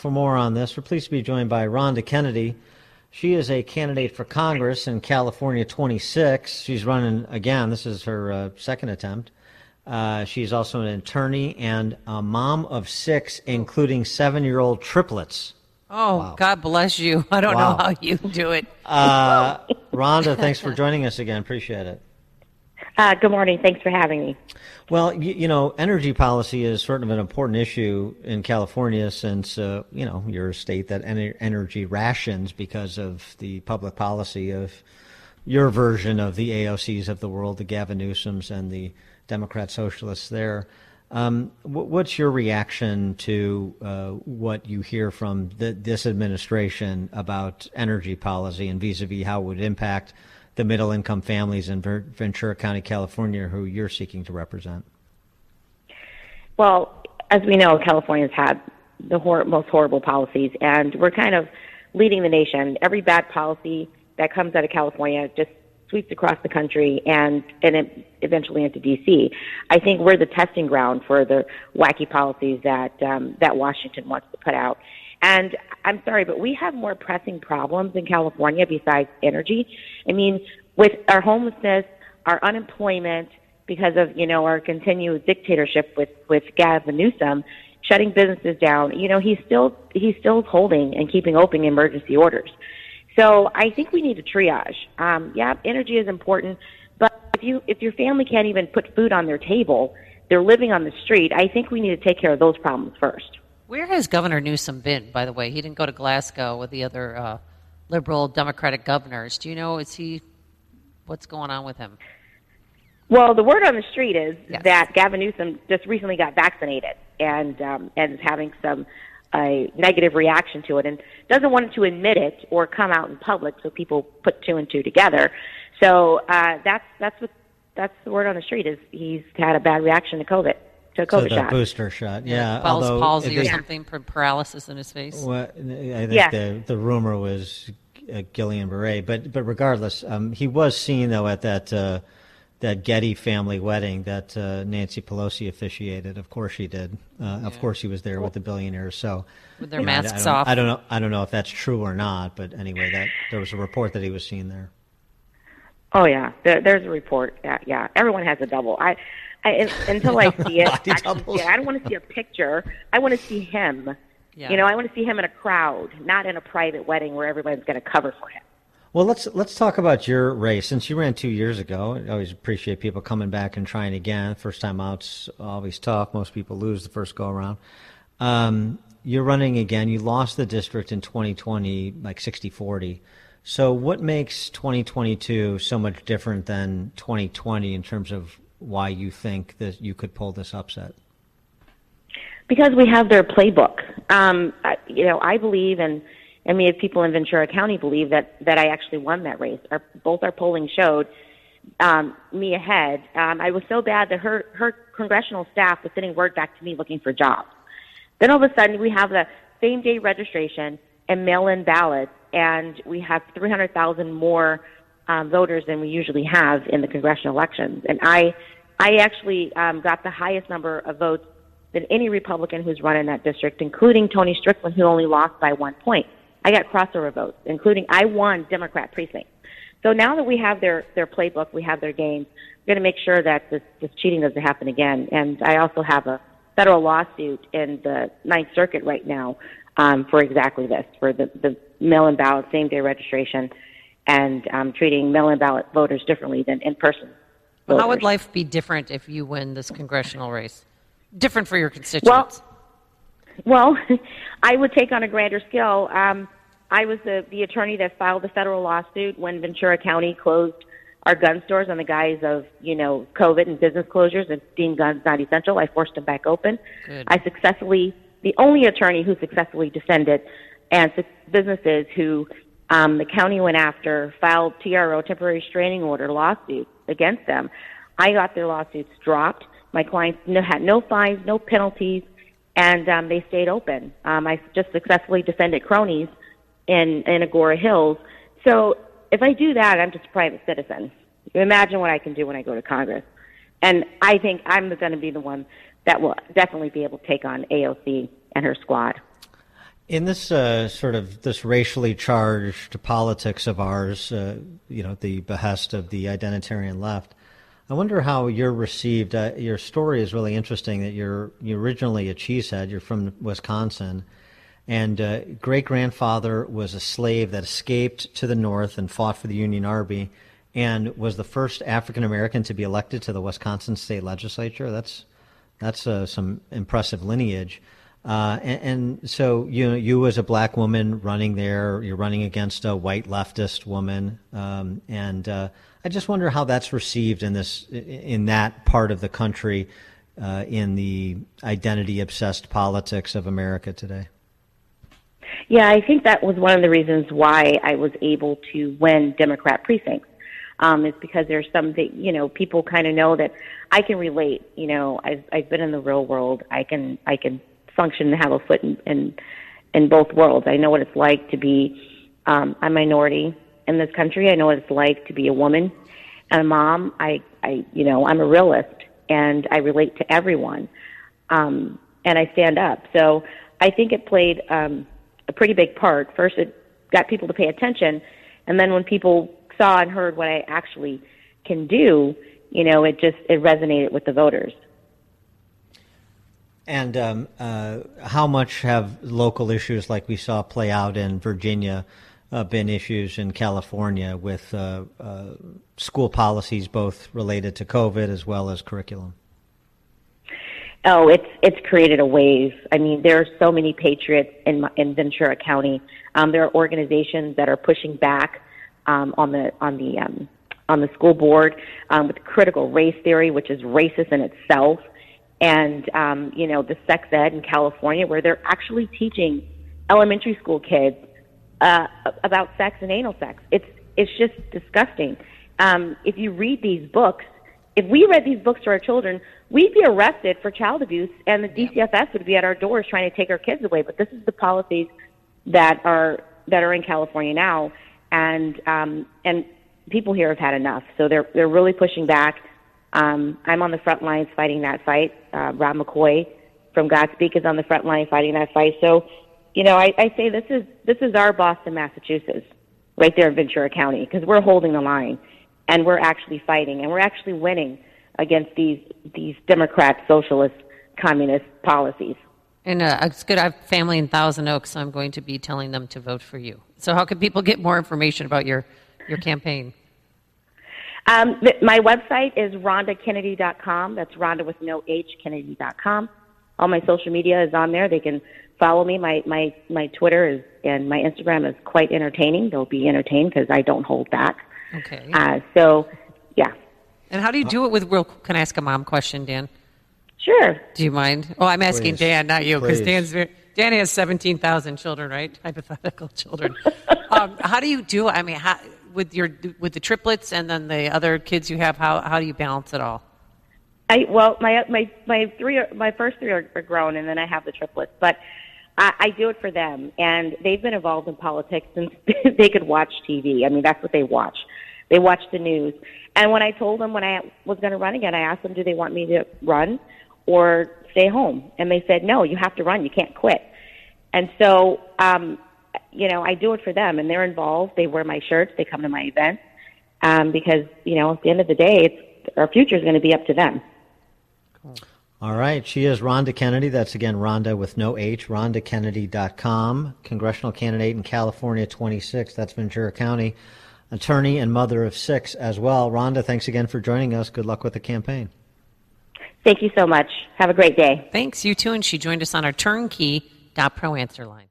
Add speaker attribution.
Speaker 1: for more on this, we're pleased to be joined by Ronda Kennedy. She is a candidate for Congress in California 26. She's running again. This is her uh, second attempt. Uh, she's also an attorney and a mom of six, including seven year old triplets.
Speaker 2: Oh, wow. God bless you. I don't wow. know how you do it.
Speaker 1: Uh, Ronda, thanks for joining us again. Appreciate it.
Speaker 3: Uh, good morning. Thanks for having me.
Speaker 1: Well, you, you, know, energy policy is sort of an important issue in California since, uh, you know, you're a state that en- energy rations because of the public policy of your version of the AOCs of the world, the Gavin Newsoms and the Democrat socialists there. Um, what's your reaction to uh, what you hear from the, this administration about energy policy and vis-a-vis how it would impact the middle-income families in Ventura County, California, who you're seeking to represent?
Speaker 3: Well, as we know, California's had the hor- most horrible policies, and we're kind of leading the nation. Every bad policy that comes out of California just sweeps across the country and and it eventually into DC. I think we're the testing ground for the wacky policies that um, that Washington wants to put out. And I'm sorry, but we have more pressing problems in California besides energy. I mean, with our homelessness, our unemployment, because of you know our continued dictatorship with with Gavin Newsom shutting businesses down. You know, he's still he's still holding and keeping open emergency orders. So I think we need a triage. Um, yeah, energy is important, but if you if your family can't even put food on their table, they're living on the street. I think we need to take care of those problems first.
Speaker 2: Where has Governor Newsom been? By the way, he didn't go to Glasgow with the other uh, liberal Democratic governors. Do you know? Is he? What's going on with him?
Speaker 3: Well, the word on the street is yes. that Gavin Newsom just recently got vaccinated and um, and is having some a negative reaction to it and doesn't want to admit it or come out in public so people put two and two together. So uh, that's that's what that's the word on the street is he's had a bad reaction to COVID. To a COVID
Speaker 1: so the
Speaker 3: shot.
Speaker 1: booster shot, yeah.
Speaker 2: yeah Bell's palsy or something, paralysis in his face.
Speaker 1: Well, I think yes. the the rumor was uh, Guillain-Barré, but but regardless, um, he was seen though at that uh, that Getty family wedding that uh, Nancy Pelosi officiated. Of course she did. Uh, yeah. Of course he was there with the billionaires. So
Speaker 2: with their masks
Speaker 1: I,
Speaker 2: I off.
Speaker 1: I don't know. I don't know if that's true or not. But anyway, that there was a report that he was seen there.
Speaker 3: Oh yeah, there, there's a report. Yeah, yeah, everyone has a double. I, I until I see it, actually, see it, I don't want to see a picture. I want to see him. Yeah. You know, I want to see him in a crowd, not in a private wedding where everyone's going to cover for him.
Speaker 1: Well, let's let's talk about your race. Since you ran two years ago, I always appreciate people coming back and trying again. First time out's always tough. Most people lose the first go around. Um, you're running again. You lost the district in 2020, like 60-40. So, what makes 2022 so much different than 2020 in terms of why you think that you could pull this upset?
Speaker 3: Because we have their playbook. Um, you know, I believe in and many people in Ventura County believe that that I actually won that race. Our, both our polling showed um, me ahead. Um, I was so bad that her her congressional staff was sending word back to me looking for jobs. Then all of a sudden we have the same day registration and mail-in ballots, and we have 300,000 more um, voters than we usually have in the congressional elections. And I I actually um, got the highest number of votes than any Republican who's run in that district, including Tony Strickland, who only lost by one point. I got crossover votes, including I won Democrat precinct. So now that we have their their playbook, we have their games. We're going to make sure that this, this cheating doesn't happen again. And I also have a federal lawsuit in the Ninth Circuit right now um, for exactly this, for the the mail-in ballot, same-day registration, and um, treating mail-in ballot voters differently than in-person.
Speaker 2: Well, how would life be different if you win this congressional race? Different for your constituents.
Speaker 3: Well, well, I would take on a grander scale. Um, I was the, the attorney that filed the federal lawsuit when Ventura County closed our gun stores on the guise of, you know, COVID and business closures and deemed guns not essential. I forced them back open.
Speaker 2: Good.
Speaker 3: I successfully, the only attorney who successfully defended and businesses who um, the county went after filed TRO, temporary restraining order lawsuits against them. I got their lawsuits dropped. My clients no, had no fines, no penalties and um, they stayed open. Um, I just successfully defended Cronies in in Agoura Hills. So if I do that, I'm just a private citizen. Imagine what I can do when I go to Congress, and I think I'm going to be the one that will definitely be able to take on AOC and her squad.
Speaker 1: In this uh, sort of this racially charged politics of ours, uh, you know, the behest of the identitarian left, I wonder how you're received. Uh, your story is really interesting. That you're you're originally a cheesehead. You're from Wisconsin, and uh, great grandfather was a slave that escaped to the north and fought for the Union Army, and was the first African American to be elected to the Wisconsin state legislature. That's that's uh, some impressive lineage. Uh, and, and, so you know, you as a black woman running there, you're running against a white leftist woman, um, and uh, I just wonder how that's received in this in that part of the country, uh, in the identity obsessed politics of America today.
Speaker 3: Yeah, I think that was one of the reasons why I was able to win Democrat precincts. Um, is because there's some that you know people kind of know that I can relate. You know, I've I've been in the real world. I can I can function and have a foot in in, in both worlds. I know what it's like to be um, a minority in this country. I know what it's like to be a woman and a mom. I I you know I'm a realist and I relate to everyone, um, and I stand up. So I think it played um, a pretty big part. First, it got people to pay attention, and then when people saw and heard what I actually can do, you know, it just it resonated with the voters.
Speaker 1: And um, uh, how much have local issues like we saw play out in Virginia uh, been issues in California with uh, uh school policies, both related to COVID as well as curriculum?
Speaker 3: Oh, it's it's created a wave. I mean, there are so many patriots in in Ventura County. Um, there are organizations that are pushing back um, on the on the um, on the school board um, with critical race theory, which is racist in itself, and um, you know the sex ed in California, where they're actually teaching elementary school kids uh, about sex and anal sex. It's it's just disgusting. Um, if you read these books, if we read these books to our children, we'd be arrested for child abuse, and the DCFS would be at our doors trying to take our kids away. But this is the policies that are that are in California now, and um, and people here have had enough. So they're they're really pushing back. Um, I'm on the front lines fighting that fight. Uh, Rob McCoy from Godspeak is on the front line fighting that fight. So, you know, I, I say this is this is our Boston, Massachusetts, right there in Ventura County, because we're holding the line, and we're actually fighting, and we're actually winning against these these Democrat, socialist, communist policies.
Speaker 2: And uh, it's good. I have family in Thousand Oaks, so I'm going to be telling them to vote for you. So, how can people get more information about your your campaign?
Speaker 3: Um, th- my website is rondakennedy.com. That's Ronda with no H, Kennedy.com. All my social media is on there. They can follow me. My, my, my Twitter is, and my Instagram is quite entertaining. They'll be entertained because I don't hold back.
Speaker 2: Okay.
Speaker 3: Uh, so, yeah.
Speaker 2: And how do you do it with real? Can I ask a mom question, Dan?
Speaker 3: Sure.
Speaker 2: Do you mind? Oh, I'm asking
Speaker 1: Please.
Speaker 2: Dan, not you, because Dan's very, Dan has 17,000 children, right? Hypothetical children. um, how do you do? I mean, how, with your with the triplets and then the other kids you have, how how do you balance it all?
Speaker 3: I well, my my my three are, my first three are, are grown, and then I have the triplets. But I, I do it for them, and they've been involved in politics since they could watch TV. I mean, that's what they watch. They watch the news. And when I told them when I was going to run again, I asked them, do they want me to run or stay home? And they said, no, you have to run. You can't quit. And so, um, you know, I do it for them, and they're involved. They wear my shirts. They come to my events um, because, you know, at the end of the day, it's our future is going to be up to them.
Speaker 1: All right. She is Ronda Kennedy. That's again Ronda with no H, rondakennedy.com, congressional candidate in California 26. That's Ventura County, attorney and mother of six as well. Ronda, thanks again for joining us. Good luck with the campaign.
Speaker 3: Thank you so much. Have a great day.
Speaker 2: Thanks, you too. And she joined us on our turnkey.pro answer line.